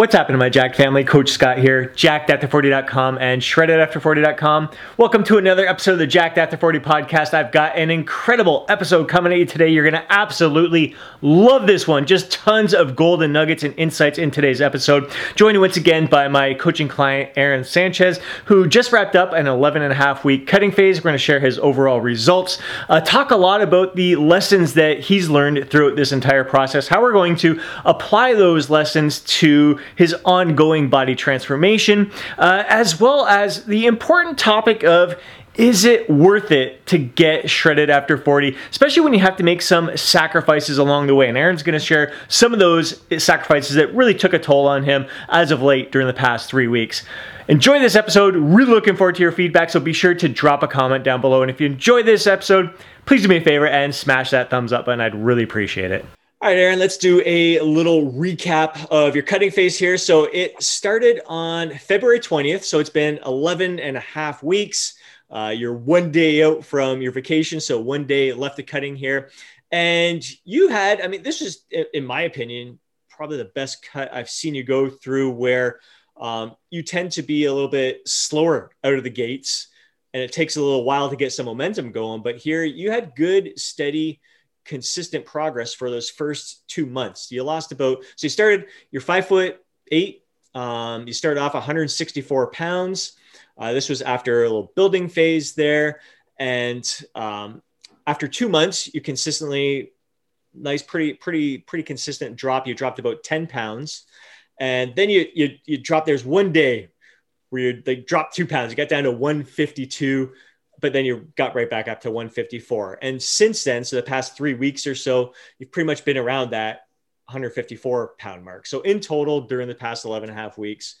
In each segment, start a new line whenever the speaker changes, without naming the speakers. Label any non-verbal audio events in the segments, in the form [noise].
What's happening, my Jack family? Coach Scott here, jackedafter40.com and shreddedafter40.com. Welcome to another episode of the Jacked After 40 podcast. I've got an incredible episode coming at you today. You're going to absolutely love this one. Just tons of golden nuggets and insights in today's episode. Joined once again by my coaching client, Aaron Sanchez, who just wrapped up an 11 and a half week cutting phase. We're going to share his overall results, uh, talk a lot about the lessons that he's learned throughout this entire process, how we're going to apply those lessons to his ongoing body transformation, uh, as well as the important topic of is it worth it to get shredded after 40, especially when you have to make some sacrifices along the way? And Aaron's going to share some of those sacrifices that really took a toll on him as of late during the past three weeks. Enjoy this episode. Really looking forward to your feedback, so be sure to drop a comment down below. And if you enjoyed this episode, please do me a favor and smash that thumbs up button. I'd really appreciate it. All right, Aaron, let's do a little recap of your cutting phase here. So it started on February 20th. So it's been 11 and a half weeks. Uh, you're one day out from your vacation. So one day left the cutting here. And you had, I mean, this is, in my opinion, probably the best cut I've seen you go through where um, you tend to be a little bit slower out of the gates and it takes a little while to get some momentum going. But here you had good, steady, consistent progress for those first two months. You lost about, so you started, you're five foot eight. Um, you started off 164 pounds. Uh, this was after a little building phase there. And um, after two months, you consistently, nice, pretty, pretty, pretty consistent drop. You dropped about 10 pounds. And then you, you, you dropped, there's one day where you like dropped two pounds. You got down to 152 but then you got right back up to 154. And since then, so the past three weeks or so, you've pretty much been around that 154 pound mark. So in total, during the past 11 and a half weeks,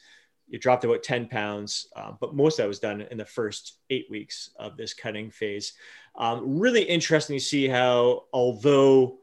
you dropped about 10 pounds, um, but most of that was done in the first eight weeks of this cutting phase. Um, really interesting to see how, although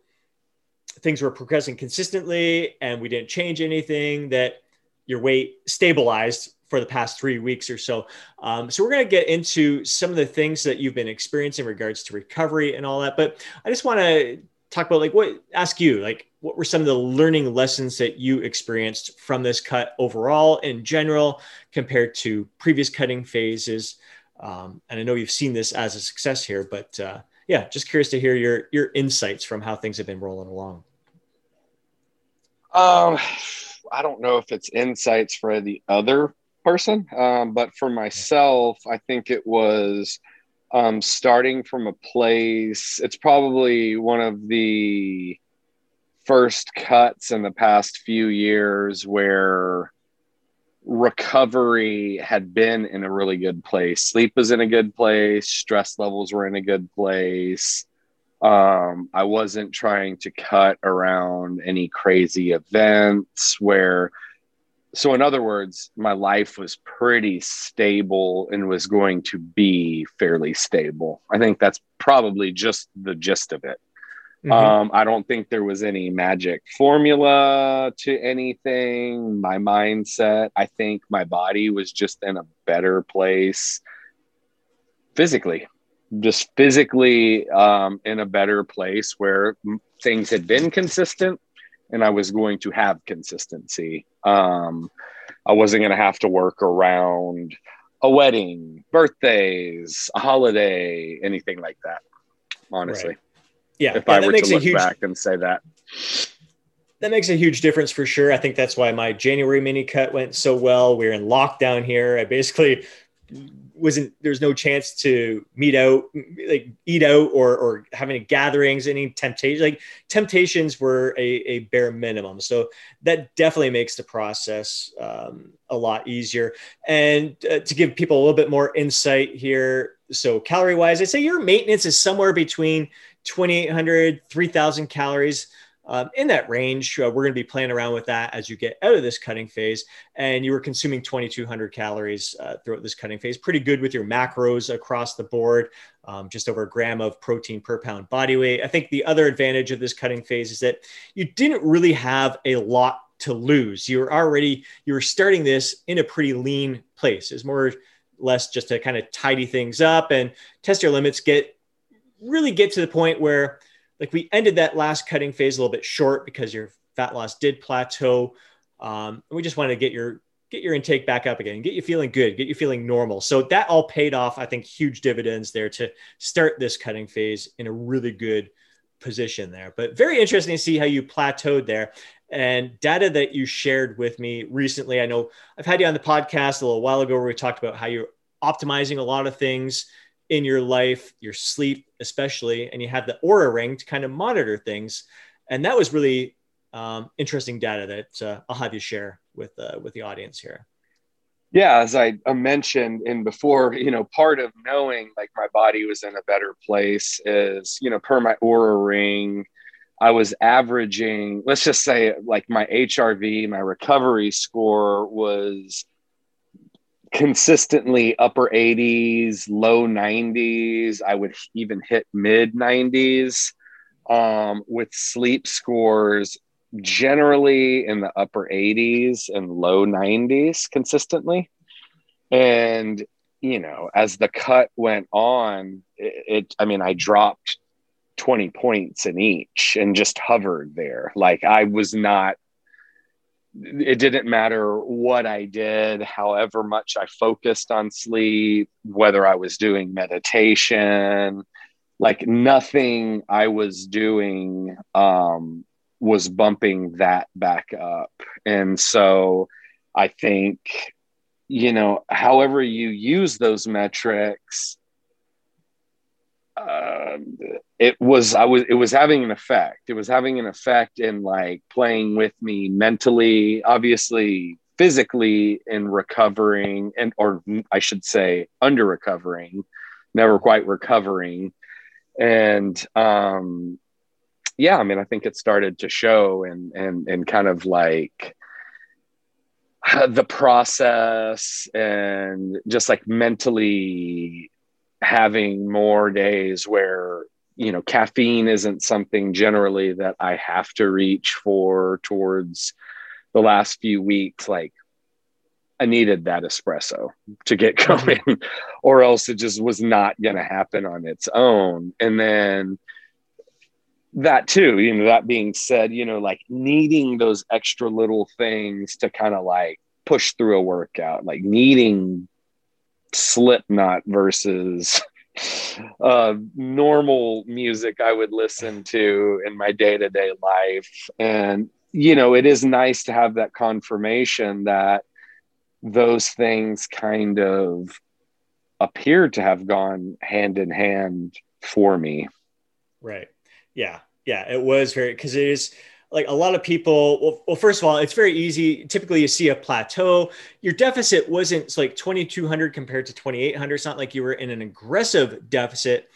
things were progressing consistently and we didn't change anything, that your weight stabilized for the past three weeks or so. Um, so we're going to get into some of the things that you've been experiencing in regards to recovery and all that. But I just want to talk about like what ask you like what were some of the learning lessons that you experienced from this cut overall in general compared to previous cutting phases um, and i know you've seen this as a success here but uh, yeah just curious to hear your your insights from how things have been rolling along
um i don't know if it's insights for the other person. Um, but for myself, I think it was um, starting from a place. It's probably one of the first cuts in the past few years where recovery had been in a really good place. Sleep was in a good place, stress levels were in a good place. Um, I wasn't trying to cut around any crazy events where so in other words my life was pretty stable and was going to be fairly stable. I think that's probably just the gist of it. Mm-hmm. um, i don't think there was any magic formula to anything. My mindset i think my body was just in a better place physically just physically um, in a better place where things had been consistent and I was going to have consistency. Um, I wasn't going to have to work around a wedding, birthdays, a holiday, anything like that. Honestly, right.
yeah.
If I were to look huge, back and say that,
that makes a huge difference for sure. I think that's why my January mini cut went so well. We are in lockdown here. I basically wasn't there's no chance to meet out like eat out or or have any gatherings any temptation like temptations were a, a bare minimum. So that definitely makes the process um, a lot easier. And uh, to give people a little bit more insight here so calorie wise i'd say your maintenance is somewhere between 2800 3000 calories um, in that range. Uh, we're going to be playing around with that as you get out of this cutting phase. And you were consuming 2,200 calories uh, throughout this cutting phase. Pretty good with your macros across the board, um, just over a gram of protein per pound body weight. I think the other advantage of this cutting phase is that you didn't really have a lot to lose. You're already, you were starting this in a pretty lean place. It's more or less just to kind of tidy things up and test your limits, get really get to the point where like we ended that last cutting phase a little bit short because your fat loss did plateau. Um, we just wanted to get your get your intake back up again, get you feeling good, get you feeling normal. So that all paid off, I think, huge dividends there to start this cutting phase in a really good position there. But very interesting to see how you plateaued there. And data that you shared with me recently, I know I've had you on the podcast a little while ago where we talked about how you're optimizing a lot of things in your life, your sleep especially, and you have the Oura ring to kind of monitor things. And that was really um, interesting data that uh, I'll have you share with uh, with the audience here.
Yeah, as I mentioned in before, you know, part of knowing like my body was in a better place is, you know, per my Oura ring, I was averaging, let's just say, like my HRV, my recovery score was consistently upper 80s, low 90s. I would even hit mid 90s um, with sleep scores generally in the upper 80s and low 90s consistently. And, you know, as the cut went on, it, it I mean, I dropped 20 points in each and just hovered there. Like I was not it didn't matter what I did, however much I focused on sleep, whether I was doing meditation, like nothing I was doing um, was bumping that back up. And so I think, you know, however you use those metrics, uh, it was I was it was having an effect. It was having an effect in like playing with me mentally, obviously physically in recovering and or I should say under recovering, never quite recovering. And um yeah, I mean I think it started to show and and and kind of like the process and just like mentally having more days where you know caffeine isn't something generally that i have to reach for towards the last few weeks like i needed that espresso to get [laughs] going or else it just was not going to happen on its own. And then that too you know that being said you know like needing those extra little things to kind of like push through a workout like needing Slipknot versus uh, normal music I would listen to in my day to day life. And, you know, it is nice to have that confirmation that those things kind of appear to have gone hand in hand for me.
Right. Yeah. Yeah. It was very, because it is like a lot of people well, well, first of all it's very easy. Typically you see a plateau. Your deficit wasn't like 2200 compared to 2800 it's not like you were in an aggressive deficit.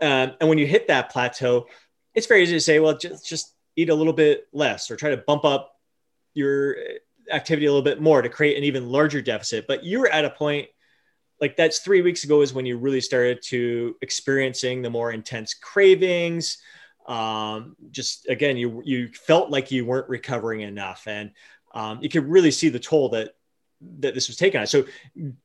Um, and when you hit that plateau it's very easy to say well just just eat a little bit less or try to bump up your activity a little bit more to create an even larger deficit. But you were at a point like that's three weeks ago is when you really started to experiencing the more intense cravings um, just again, you you felt like you weren't recovering enough, and um, you could really see the toll that that this was taking on. So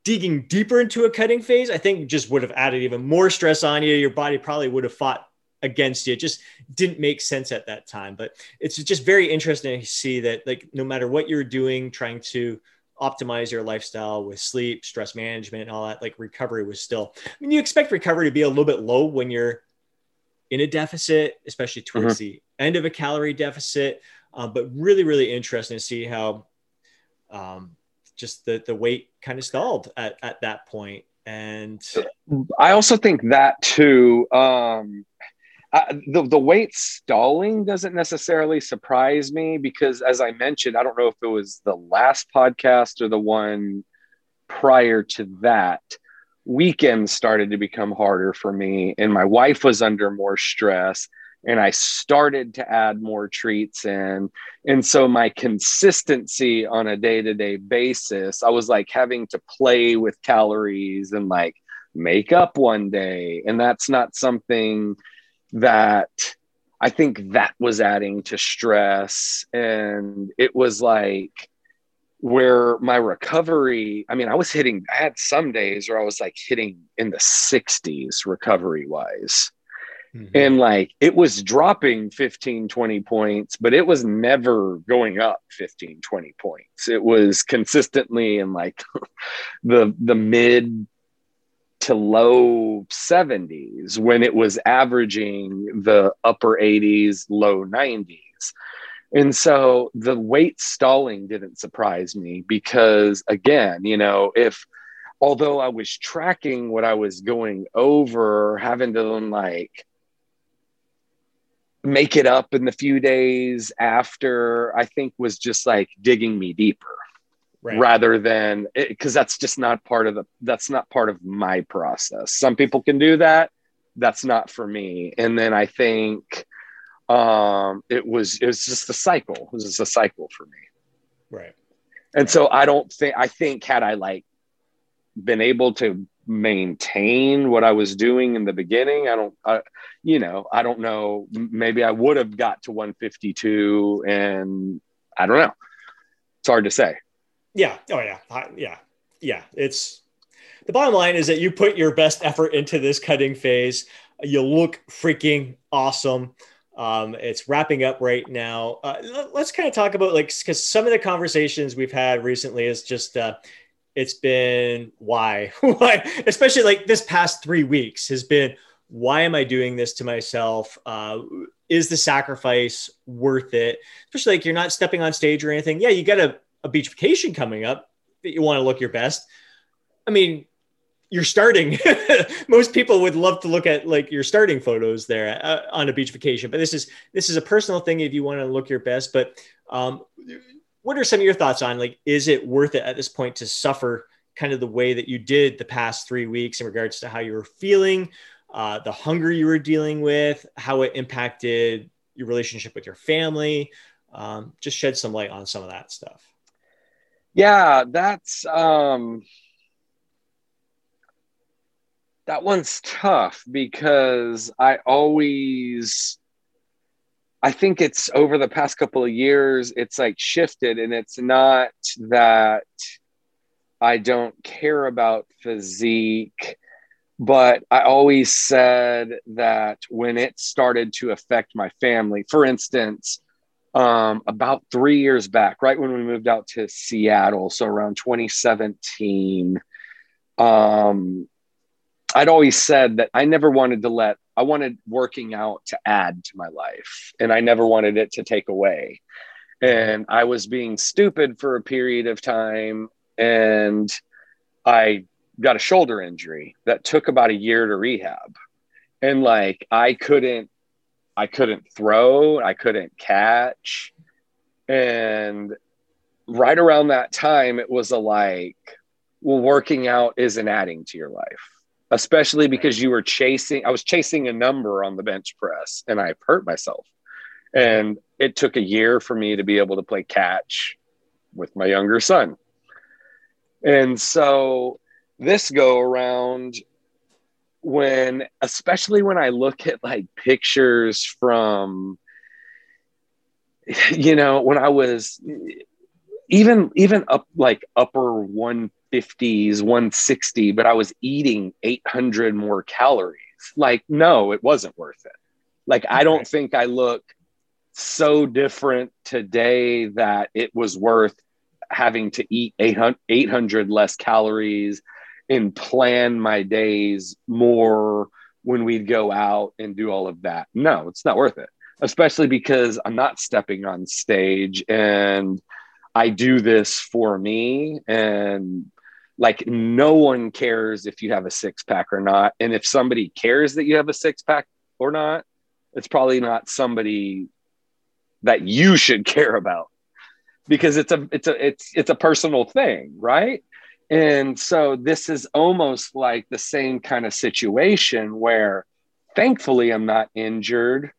digging deeper into a cutting phase, I think just would have added even more stress on you. Your body probably would have fought against you. It just didn't make sense at that time. But it's just very interesting to see that like no matter what you're doing, trying to optimize your lifestyle with sleep, stress management, and all that, like recovery was still, I mean, you expect recovery to be a little bit low when you're in a deficit, especially towards mm-hmm. the end of a calorie deficit. Um, but really, really interesting to see how um, just the, the weight kind of stalled at, at that point. And
I also think that too, um, I, the, the weight stalling doesn't necessarily surprise me because, as I mentioned, I don't know if it was the last podcast or the one prior to that weekends started to become harder for me and my wife was under more stress and I started to add more treats in. And so my consistency on a day to day basis, I was like having to play with calories and like make up one day. And that's not something that I think that was adding to stress. And it was like, where my recovery, I mean, I was hitting, I had some days where I was like hitting in the 60s recovery wise. Mm-hmm. And like it was dropping 15, 20 points, but it was never going up 15, 20 points. It was consistently in like [laughs] the the mid to low 70s when it was averaging the upper 80s, low 90s. And so the weight stalling didn't surprise me because, again, you know, if although I was tracking what I was going over, having to like make it up in the few days after, I think was just like digging me deeper. Right. rather than because that's just not part of the that's not part of my process some people can do that that's not for me and then i think um it was it was just a cycle it was just a cycle for me
right
and right. so i don't think i think had i like been able to maintain what i was doing in the beginning i don't I, you know i don't know maybe i would have got to 152 and i don't know it's hard to say
yeah. Oh yeah. Yeah. Yeah. It's the bottom line is that you put your best effort into this cutting phase. You look freaking awesome. Um, it's wrapping up right now. Uh, let's kind of talk about like because some of the conversations we've had recently is just uh, it's been why [laughs] why especially like this past three weeks has been why am I doing this to myself? Uh, is the sacrifice worth it? Especially like you're not stepping on stage or anything. Yeah, you got to a beach vacation coming up that you want to look your best. I mean, you're starting. [laughs] Most people would love to look at like your starting photos there uh, on a beach vacation, but this is this is a personal thing if you want to look your best. But um, what are some of your thoughts on like is it worth it at this point to suffer kind of the way that you did the past three weeks in regards to how you were feeling, uh, the hunger you were dealing with, how it impacted your relationship with your family? Um, just shed some light on some of that stuff.
Yeah, that's um that one's tough because I always I think it's over the past couple of years it's like shifted and it's not that I don't care about physique but I always said that when it started to affect my family for instance um, about three years back, right when we moved out to Seattle, so around 2017. Um, I'd always said that I never wanted to let, I wanted working out to add to my life, and I never wanted it to take away. And I was being stupid for a period of time, and I got a shoulder injury that took about a year to rehab. And like, I couldn't I couldn't throw, I couldn't catch. And right around that time, it was a like, well, working out isn't adding to your life, especially because you were chasing, I was chasing a number on the bench press and I hurt myself. And it took a year for me to be able to play catch with my younger son. And so this go around, when especially when I look at like pictures from you know when I was even even up like upper 150s 160 but I was eating 800 more calories like no it wasn't worth it like I don't think I look so different today that it was worth having to eat 800, 800 less calories and plan my days more when we'd go out and do all of that. No, it's not worth it, especially because I'm not stepping on stage and I do this for me. And like, no one cares if you have a six pack or not. And if somebody cares that you have a six pack or not, it's probably not somebody that you should [laughs] care about because it's a it's a it's it's a personal thing right and so this is almost like the same kind of situation where thankfully I'm not injured.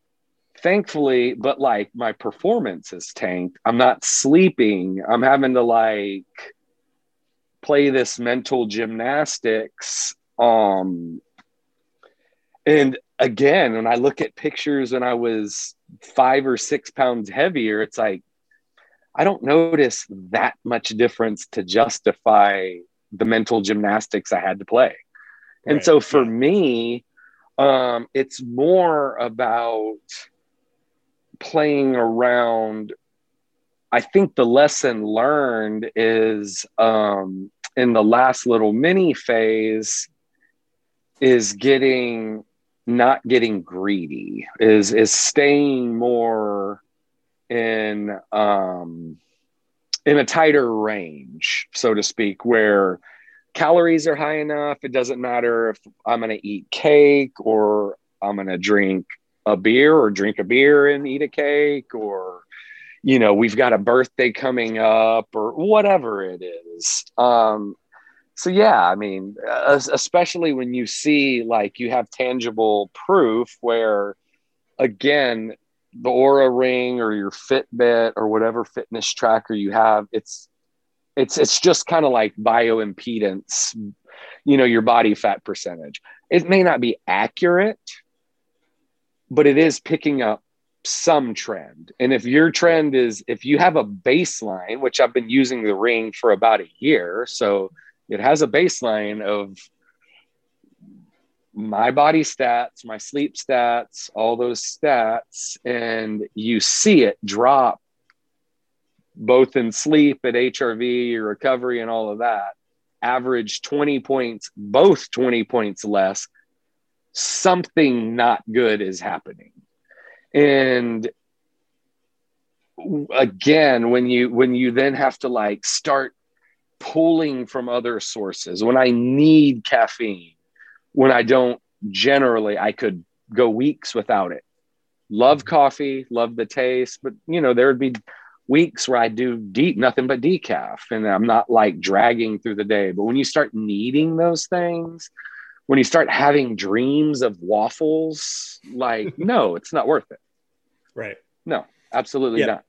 Thankfully, but like my performance is tanked. I'm not sleeping. I'm having to like play this mental gymnastics. Um and again, when I look at pictures when I was five or six pounds heavier, it's like I don't notice that much difference to justify the mental gymnastics I had to play. And right. so for me, Um, it's more about playing around. I think the lesson learned is um, in the last little mini phase is getting not getting greedy is is staying more in um in a tighter range so to speak where calories are high enough. It doesn't matter if i'm going to eat cake or i'm going to drink a beer or drink a beer and eat a cake or you know we've got a birthday coming up or whatever it is. Um so yeah i mean especially when you see like you have tangible proof where again the Oura ring or your fitbit or whatever fitness tracker you have it's it's it's just kind of like bioimpedance you know your body fat percentage. It may not be accurate but it is picking up some trend and if your trend is if you have a baseline which i've been using the ring for about a year so it has a baseline of my body stats, my sleep stats, all those stats, and you see it drop both in sleep at HRV, your recovery, and all of that. Average 20 points, both 20 points less. Something not good is happening. And again, when you when you then have to like start pulling from other sources. When I need caffeine, when I don't generally, I could go weeks without it. Love mm-hmm. coffee, love the taste, but you know, there would be weeks where I do deep nothing but decaf and I'm not like dragging through the day. But when you start needing those things, when you start having dreams of waffles, like, [laughs] no, it's not worth it.
Right.
No, absolutely not.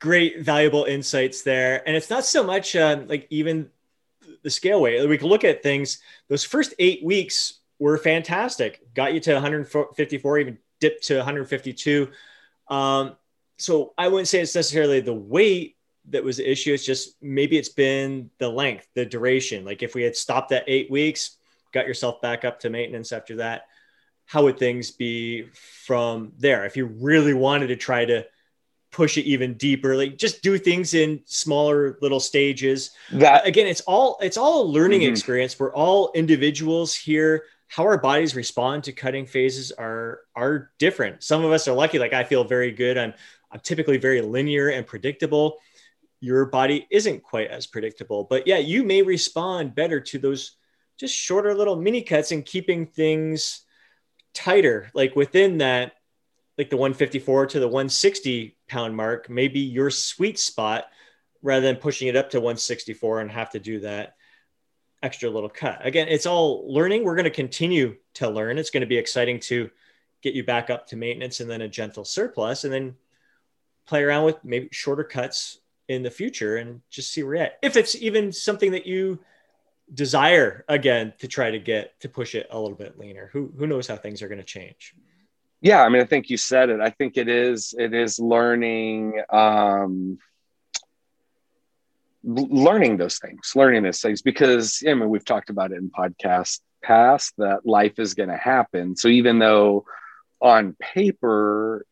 Great valuable insights there. And it's not so much uh, like even the scale weight. We can look at things. Those first eight weeks were fantastic. Got you to 154 even dipped to 152 um, so i wouldn't say it's necessarily the weight that was the issue. It's just maybe it's been the length the duration. Like if we had stopped at eight weeks got yourself back up to maintenance after that how would things be from there? If you really wanted to try to push it even deeper like just do things in smaller little stages. That again it's all it's all a learning mm-hmm. experience. We're all individuals here. How our bodies respond to cutting phases are are different. Some of us are lucky. Like i feel very good. I'm i'm typically very linear and predictable. Your body isn't quite as predictable but yeah you may respond better to those just shorter little mini cuts and keeping things tighter like within that like the 154 to the 160 pound mark, maybe your sweet spot rather than pushing it up to 164 and have to do that extra little cut. Again, it's all learning. We're going to continue to learn. It's going to be exciting to get you back up to maintenance and then a gentle surplus and then play around with maybe shorter cuts in the future and just see where you're at. If it's even something that you desire again to try to get to push it a little bit leaner. Who who knows how things are going to change?
Yeah i mean i think you said it. I think it is it is learning um learning those things learning those things because i mean we've talked about it in podcast past that life is going to happen. So even though on paper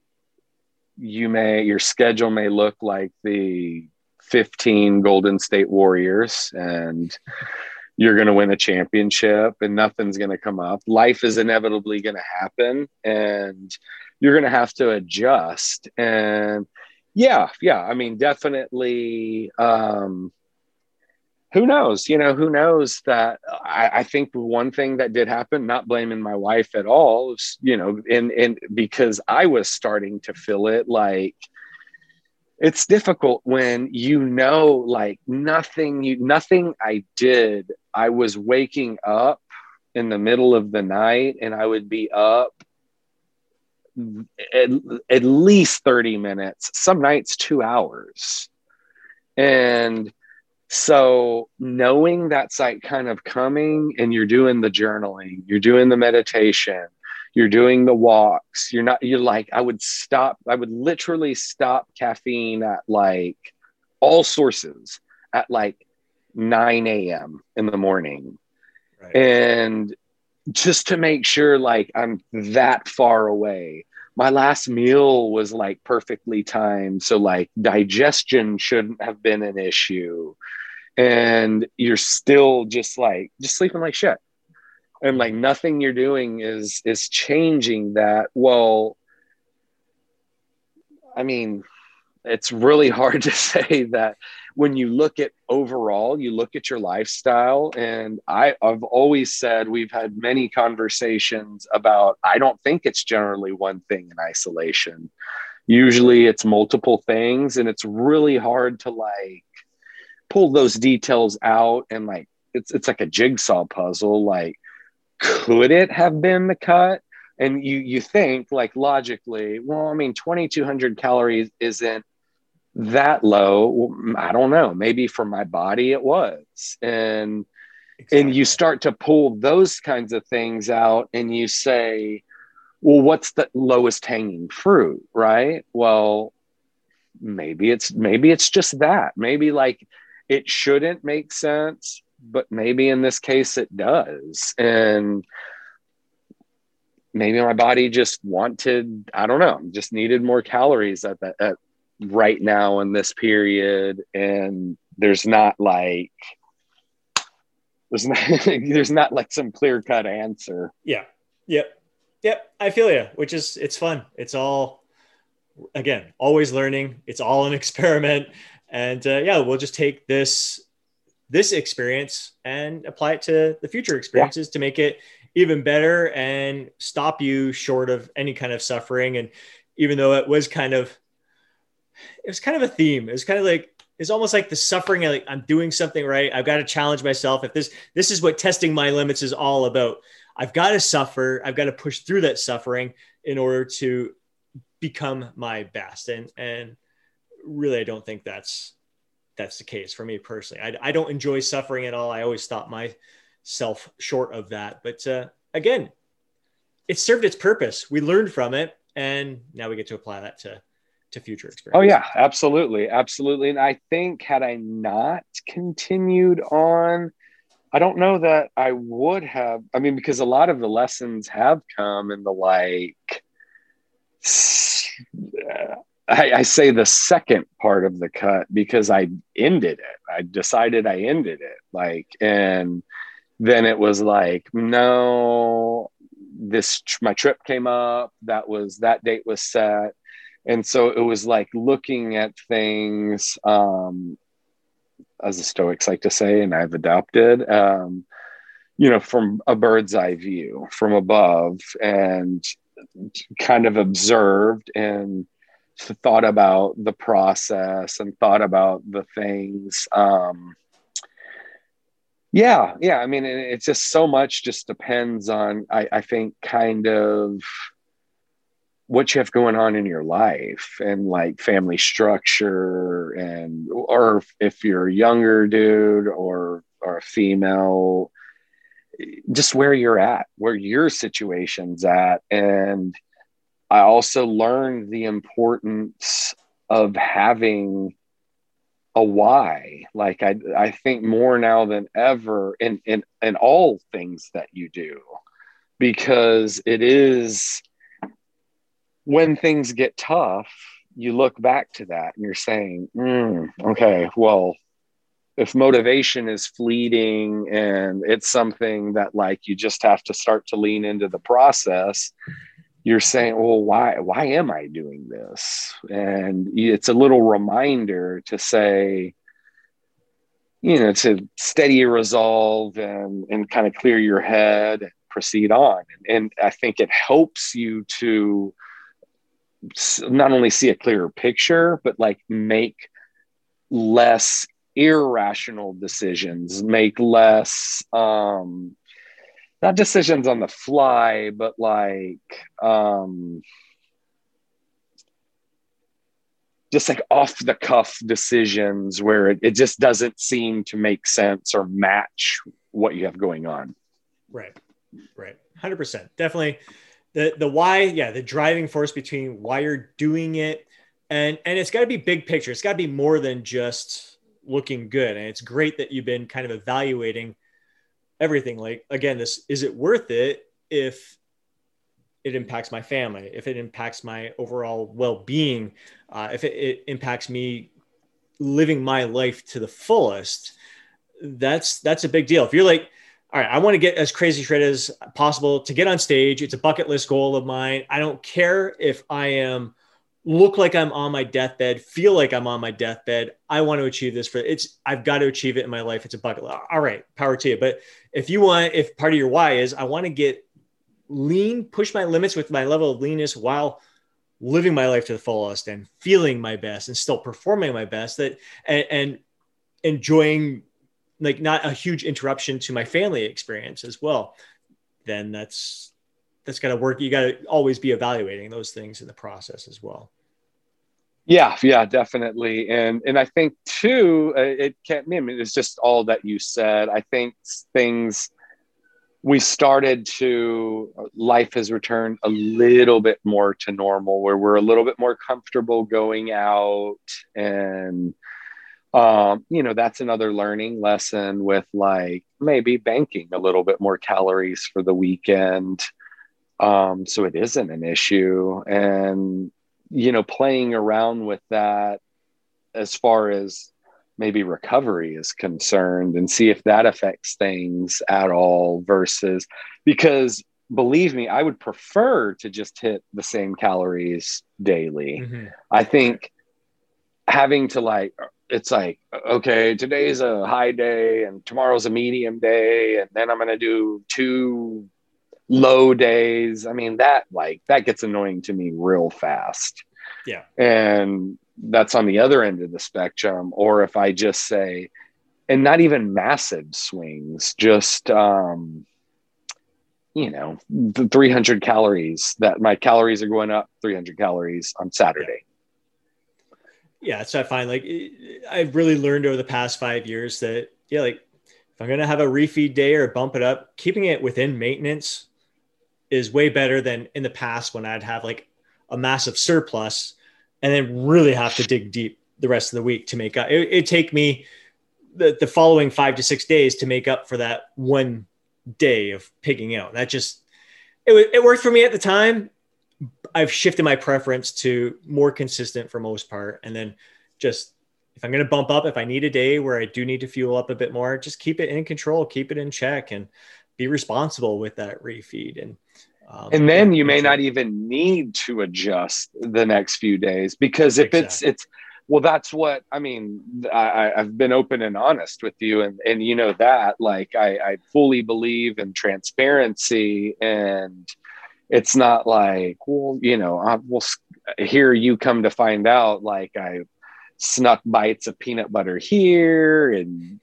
you may your schedule may look like the 15 golden state warriors and you're going to win a championship and nothing's going to come up. Life is inevitably going to happen and you're going to have to adjust. And yeah, yeah, I mean, definitely. Um, who knows? You know, who knows that I, I think one thing that did happen, not blaming my wife at all, you know, and, and because I was starting to feel it like, it's difficult when you know like nothing you nothing i did i was waking up in the middle of the night and i would be up at, at least 30 minutes some nights two hours. And so knowing that's like kind of coming and you're doing the journaling you're doing the meditation you're doing the walks you're not you're like i would stop i would literally stop caffeine at like all sources at like 9 a.m in the morning right. and just to make sure like I'm that far away. My last meal was like perfectly timed. So like digestion shouldn't have been an issue. And you're still just like just sleeping like shit. And like nothing you're doing is is changing that. Well, I mean, it's really [laughs] hard to say that when you look at overall, you look at your lifestyle. And I, I've always said we've had many conversations about I don't think it's generally one thing in isolation. Usually it's multiple things, and it's really hard to like pull those details out and like it's it's like a jigsaw puzzle. Like, could it have been the cut? and you you think like logically well i mean 2200 calories isn't that low. Mm, I don't know. Maybe for my body it was. And exactly. and you start to pull those kinds of things out and you say well what's the lowest hanging fruit right? Well maybe it's maybe it's just that. Maybe like it shouldn't make sense but maybe in this case it does. And maybe my body just wanted i don't know just needed more calories at that at right now in this period. And there's not like there's not [laughs] there's not like some clear cut answer.
Yeah. Yep. Yep. I feel you which is it's fun. It's all again always learning. It's all an [laughs] experiment. And uh, yeah we'll just take this this experience and apply it to the future experiences yeah. to make it even better and stop you short of any kind of suffering and even though it was kind of it was kind of a theme. It was kind of like it's almost like the suffering. Like I'm doing something right. I've got to challenge myself. If this this is what testing my limits is all about. I've got to suffer. I've got to push through that suffering in order to become my best. And and really, I don't think that's that's the case for me personally. I, I don't enjoy suffering at all. I always stop myself short of that. But uh, again, it served its purpose. We learned from it, and now we get to apply that to to future experience.
Oh yeah, absolutely, absolutely. And I think had I not continued on, I don't know that I would have. I mean, because a lot of the lessons have come in the like. I, I say the second part of the cut because I ended it. I decided I ended it. Like, and then it was like, no, this my trip came up. That was that date was set and so it was like looking at things um, as the stoics like to say and i've adopted um, you know from a bird's eye view from above and kind of observed and thought about the process and thought about the things um, yeah yeah i mean it's just so much just depends on I, I think kind of what you have going on in your life and like family structure and or if you're a younger dude or or a female just where you're at where your situation's at and i also learned the importance of having a why. Like i i think more now than ever in in in all things that you do because it is when things get tough, you look back to that and you're saying, mm, okay, well, if motivation is fleeting and it's something that like you just have to start to lean into the process, you're saying, well, why why am I doing this? And it's a little reminder to say, you know, to steady your resolve and and kind of clear your head, and proceed on. And I think it helps you to not only see a clearer picture, but like make less irrational decisions, make less, um, not decisions on the fly, but like, um, just like off the cuff decisions where it, it just doesn't seem to make sense or match what you have going on.
Right. Right. 100%. Definitely the the why yeah the driving force between why you're doing it and and it's got to be big picture it's got to be more than just looking good and it's great that you've been kind of evaluating everything. Like again, this is it worth it if it impacts my family, if it impacts my overall well-being, uh, if it, it impacts me living my life to the fullest, that's that's a big deal. If you're like, all right, I want to get as crazy shredded as possible to get on stage. It's a bucket list goal of mine. I don't care if I am look like I'm on my deathbed, feel like I'm on my deathbed. I want to achieve this for it's I've got to achieve it in my life. It's a bucket. All right, power to you. But if you want, if part of your why is I want to get lean, push my limits with my level of leanness while living my life to the fullest and feeling my best and still performing my best that and, and enjoying like not a huge interruption to my family experience as well then that's that's got to work you got to always be evaluating those things in the process as well
yeah yeah definitely. And and i think too uh, it can't I mean, it's just all that you said. I think things we started to life has returned a little bit more to normal where we're a little bit more comfortable going out and um, you know that's another learning lesson with like maybe banking a little bit more calories for the weekend. Um, so it isn't an issue. And you know playing around with that as far as maybe recovery is concerned and see if that affects things at all versus because believe me i would prefer to just hit the same calories daily mm-hmm. i think having to like it's like okay today's a high day and tomorrow's a medium day and then i'm going to do two low days. I mean that like that gets annoying to me real fast.
Yeah.
And that's on the other end of the spectrum. Or if i just say and not even massive swings just um you know the 300 calories that my calories are going up 300 calories on saturday.
Yeah. So i find like i've really learned over the past five years that yeah like if i'm going to have a refeed day or bump it up keeping it within maintenance is way better than in the past when i'd have like a massive surplus and then really have to dig deep the rest of the week to make up. It, would take me the, the following five to six days to make up for that one day of pigging out. That just, it, it worked for me at the time. I've shifted my preference to more consistent for most part. And then just, if I'm going to bump up, if I need a day where I do need to fuel up a bit more, just keep it in control, keep it in check and be responsible with that refeed. And
um, and then you may not even need to adjust the next few days because if exactly. it's it's well that's what i mean I, i've been open and honest with you and and you know that like i i fully believe in transparency and it's not like well you know i will here you come to find out like i snuck bites of peanut butter here and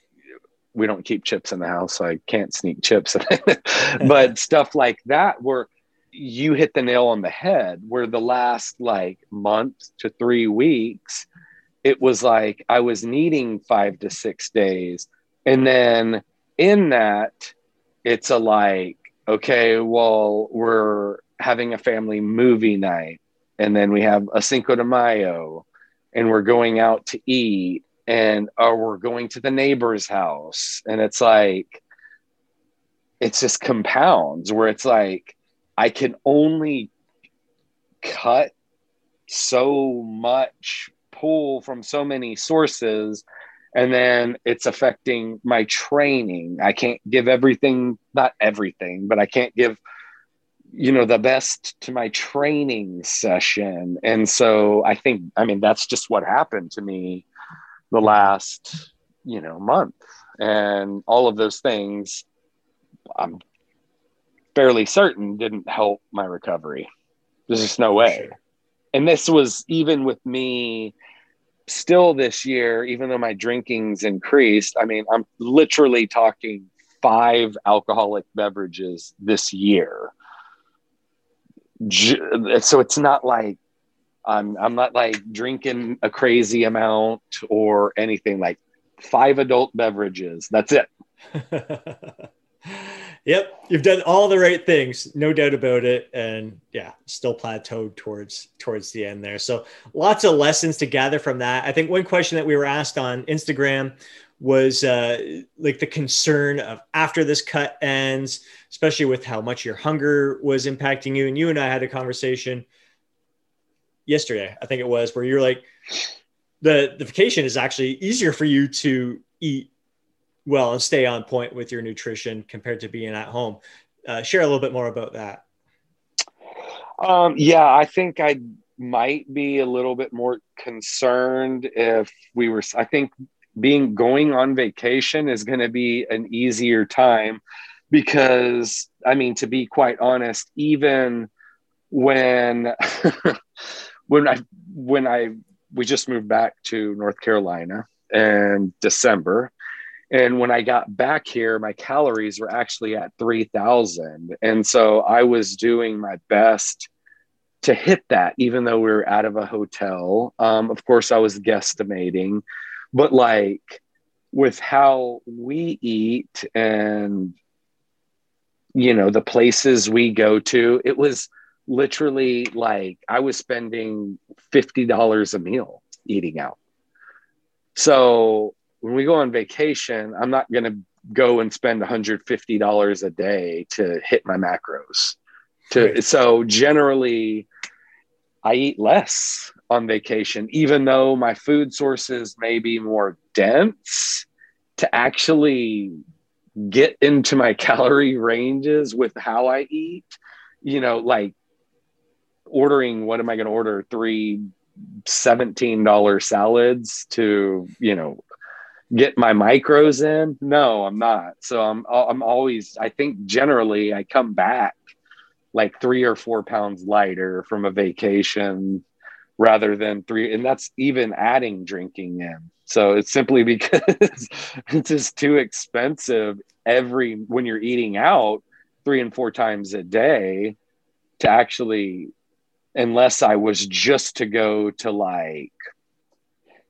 we don't keep chips in the house so i can't sneak chips [laughs] but [laughs] stuff like that where you hit the nail on the head where the last like month to three weeks it was like i was needing five to six days. And then in that it's a like okay well we're having a family movie night and then we have a cinco de mayo and we're going out to eat and or we're going to the neighbor's house. And it's like it's just compounds where it's like I can only cut so much pull from so many sources and then it's affecting my training. I can't give everything not everything but i can't give you know the best to my training session. And so i think i mean that's just what happened to me the last you know month and all of those things i'm fairly certain didn't help my recovery. There's just no way. And this was even with me still this year, even though my drinking's increased. I mean, I'm literally talking five alcoholic beverages this year. So it's not like I'm I'm not like drinking a crazy amount or anything like five adult beverages. That's it. [laughs]
yep, you've done all the right things, no doubt about it, and yeah, still plateaued towards towards the end there. So lots of lessons to gather from that. I think one question that we were asked on Instagram was uh, like the concern of after this cut ends, especially with how much your hunger was impacting you. And you and I had a conversation yesterday, I think it was, where you're like, the the vacation is actually easier for you to eat well and stay on point with your nutrition compared to being at home. Uh, share a little bit more about that.
Um, yeah, I think I might be a little bit more concerned if we were. I think being going on vacation is going to be an easier time because, I mean, to be quite honest, even when [laughs] when I when I we just moved back to North Carolina in December and when I got back here, my calories were actually at 3,000. And so I was doing my best to hit that, even though we were out of a hotel. Um, of course, I was guesstimating, but like with how we eat and, you know, the places we go to, it was literally like I was spending $50 a meal eating out. So when we go on vacation, I'm not going to go and spend $150 a day to hit my macros. To right. so generally I eat less on vacation even though my food sources may be more dense to actually get into my [laughs] calorie ranges with how I eat, you know, like ordering what am I going to order? Three $17 salads to, you know, get my micros in? No i'm not. So i'm i'm always i think generally i come back like three or four pounds lighter from a vacation rather than three and that's even adding drinking in. So it's simply [laughs] because it's just too expensive every when you're eating out three and four times a day to actually unless i was just to go to like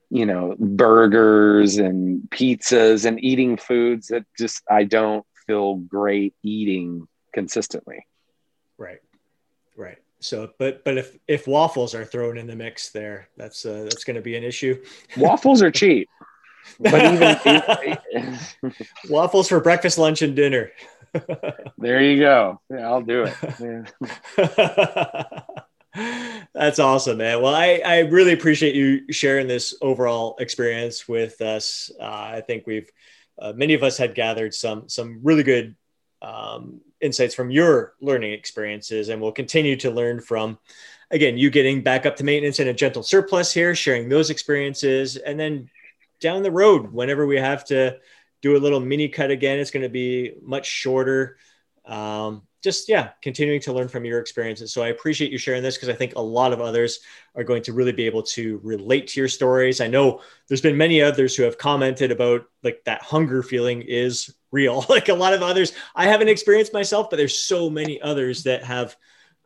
you know burgers and pizzas and eating foods that just i don't feel great eating consistently.
Right. Right. So but but if if waffles are thrown in the mix there that's uh, that's going to be an issue.
Waffles are cheap. [laughs] But even [laughs]
waffles for breakfast lunch and dinner.
There you go. Yeah i'll do it. [laughs]
Yeah. That's awesome, man. Well, I, I really appreciate you sharing this overall experience with us. Uh, I think we've uh, many of us had gathered some some really good um, insights from your learning experiences, and we'll continue to learn from again you getting back up to maintenance and a gentle surplus here, sharing those experiences, and then down the road, whenever we have to do a little mini cut again, it's going to be much shorter. Um, just yeah continuing to learn from your experiences. So i appreciate you sharing this because i think a lot of others are going to really be able to relate to your stories. I know there's been many others who have commented about like that hunger feeling is real. [laughs] Like a lot of others i haven't experienced myself but there's so many others that have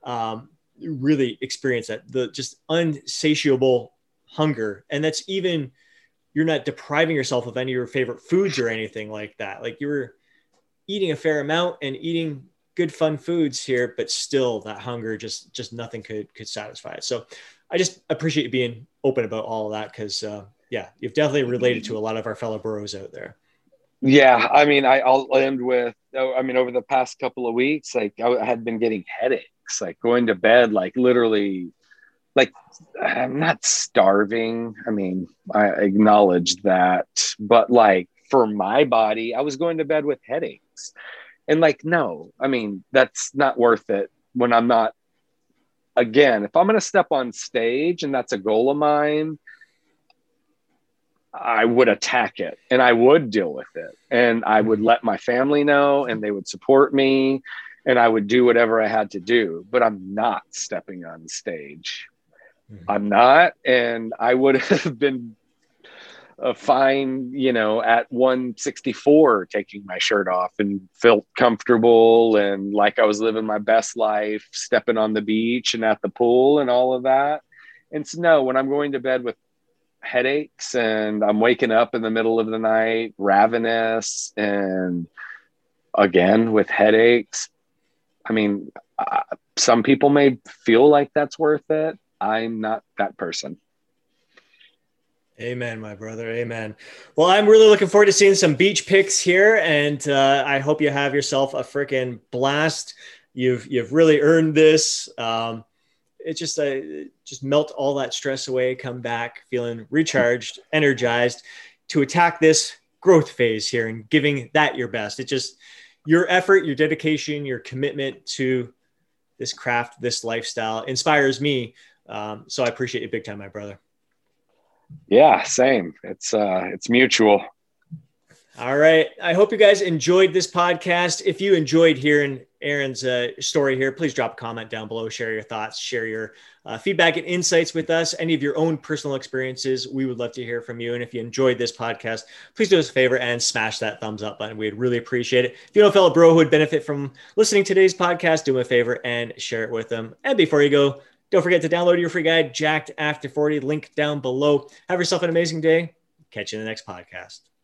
um, really experienced that the just unsatiable hunger. And that's even you're not depriving yourself of any of your favorite foods or anything like that. Like you're eating a fair amount and eating good fun foods here, but still that hunger just just nothing could could satisfy it. So I just appreciate you being open about all of that because uh, yeah, you've definitely related to a lot of our fellow bros out there.
Yeah, I mean, I, I'll end with. Oh, I mean, over the past couple of weeks, like I had been getting headaches, like going to bed, like literally, like I'm not starving. I mean, I acknowledge that, but like for my body, I was going to bed with headaches and like, no, I mean, that's not worth it when I'm not, again, if I'm going to step on stage and that's a goal of mine, I would attack it and I would deal with it. And I would let my family know and they would support me and I would do whatever I had to do. But I'm not stepping on stage. Mm-hmm. I'm not. And I would [laughs] have been a fine, you know, at 164 taking my shirt off and felt comfortable and like I was living my best life, stepping on the beach and at the pool and all of that. And so, no, when I'm going to bed with headaches and I'm waking up in the middle of the night, ravenous, and again with headaches. I mean, uh, some people may feel like that's worth it. I'm not that person.
Amen, my brother. Amen. Well, I'm really looking forward to seeing some beach pics here, and uh, I hope you have yourself a freaking blast. You've you've really earned this. Um, it just uh, just melt all that stress away. Come back feeling recharged, energized to attack this growth phase here and giving that your best. It just your effort, your dedication, your commitment to this craft, this lifestyle inspires me. Um, so I appreciate you big time, my brother.
Yeah, same. It's uh it's mutual.
All right. I hope you guys enjoyed this podcast. If you enjoyed hearing Aaron's uh, story here, please drop a comment down below, share your thoughts, share your uh, feedback and insights with us, any of your own personal experiences. We would love to hear from you. And if you enjoyed this podcast, please do us a favor and smash that thumbs up button. We'd really appreciate it. If you know a fellow bro who would benefit from listening to today's podcast, do me a favor and share it with them. And before you go, don't forget to download your free guide, Jacked After 40, link down below. Have yourself an amazing day. Catch you in the next podcast.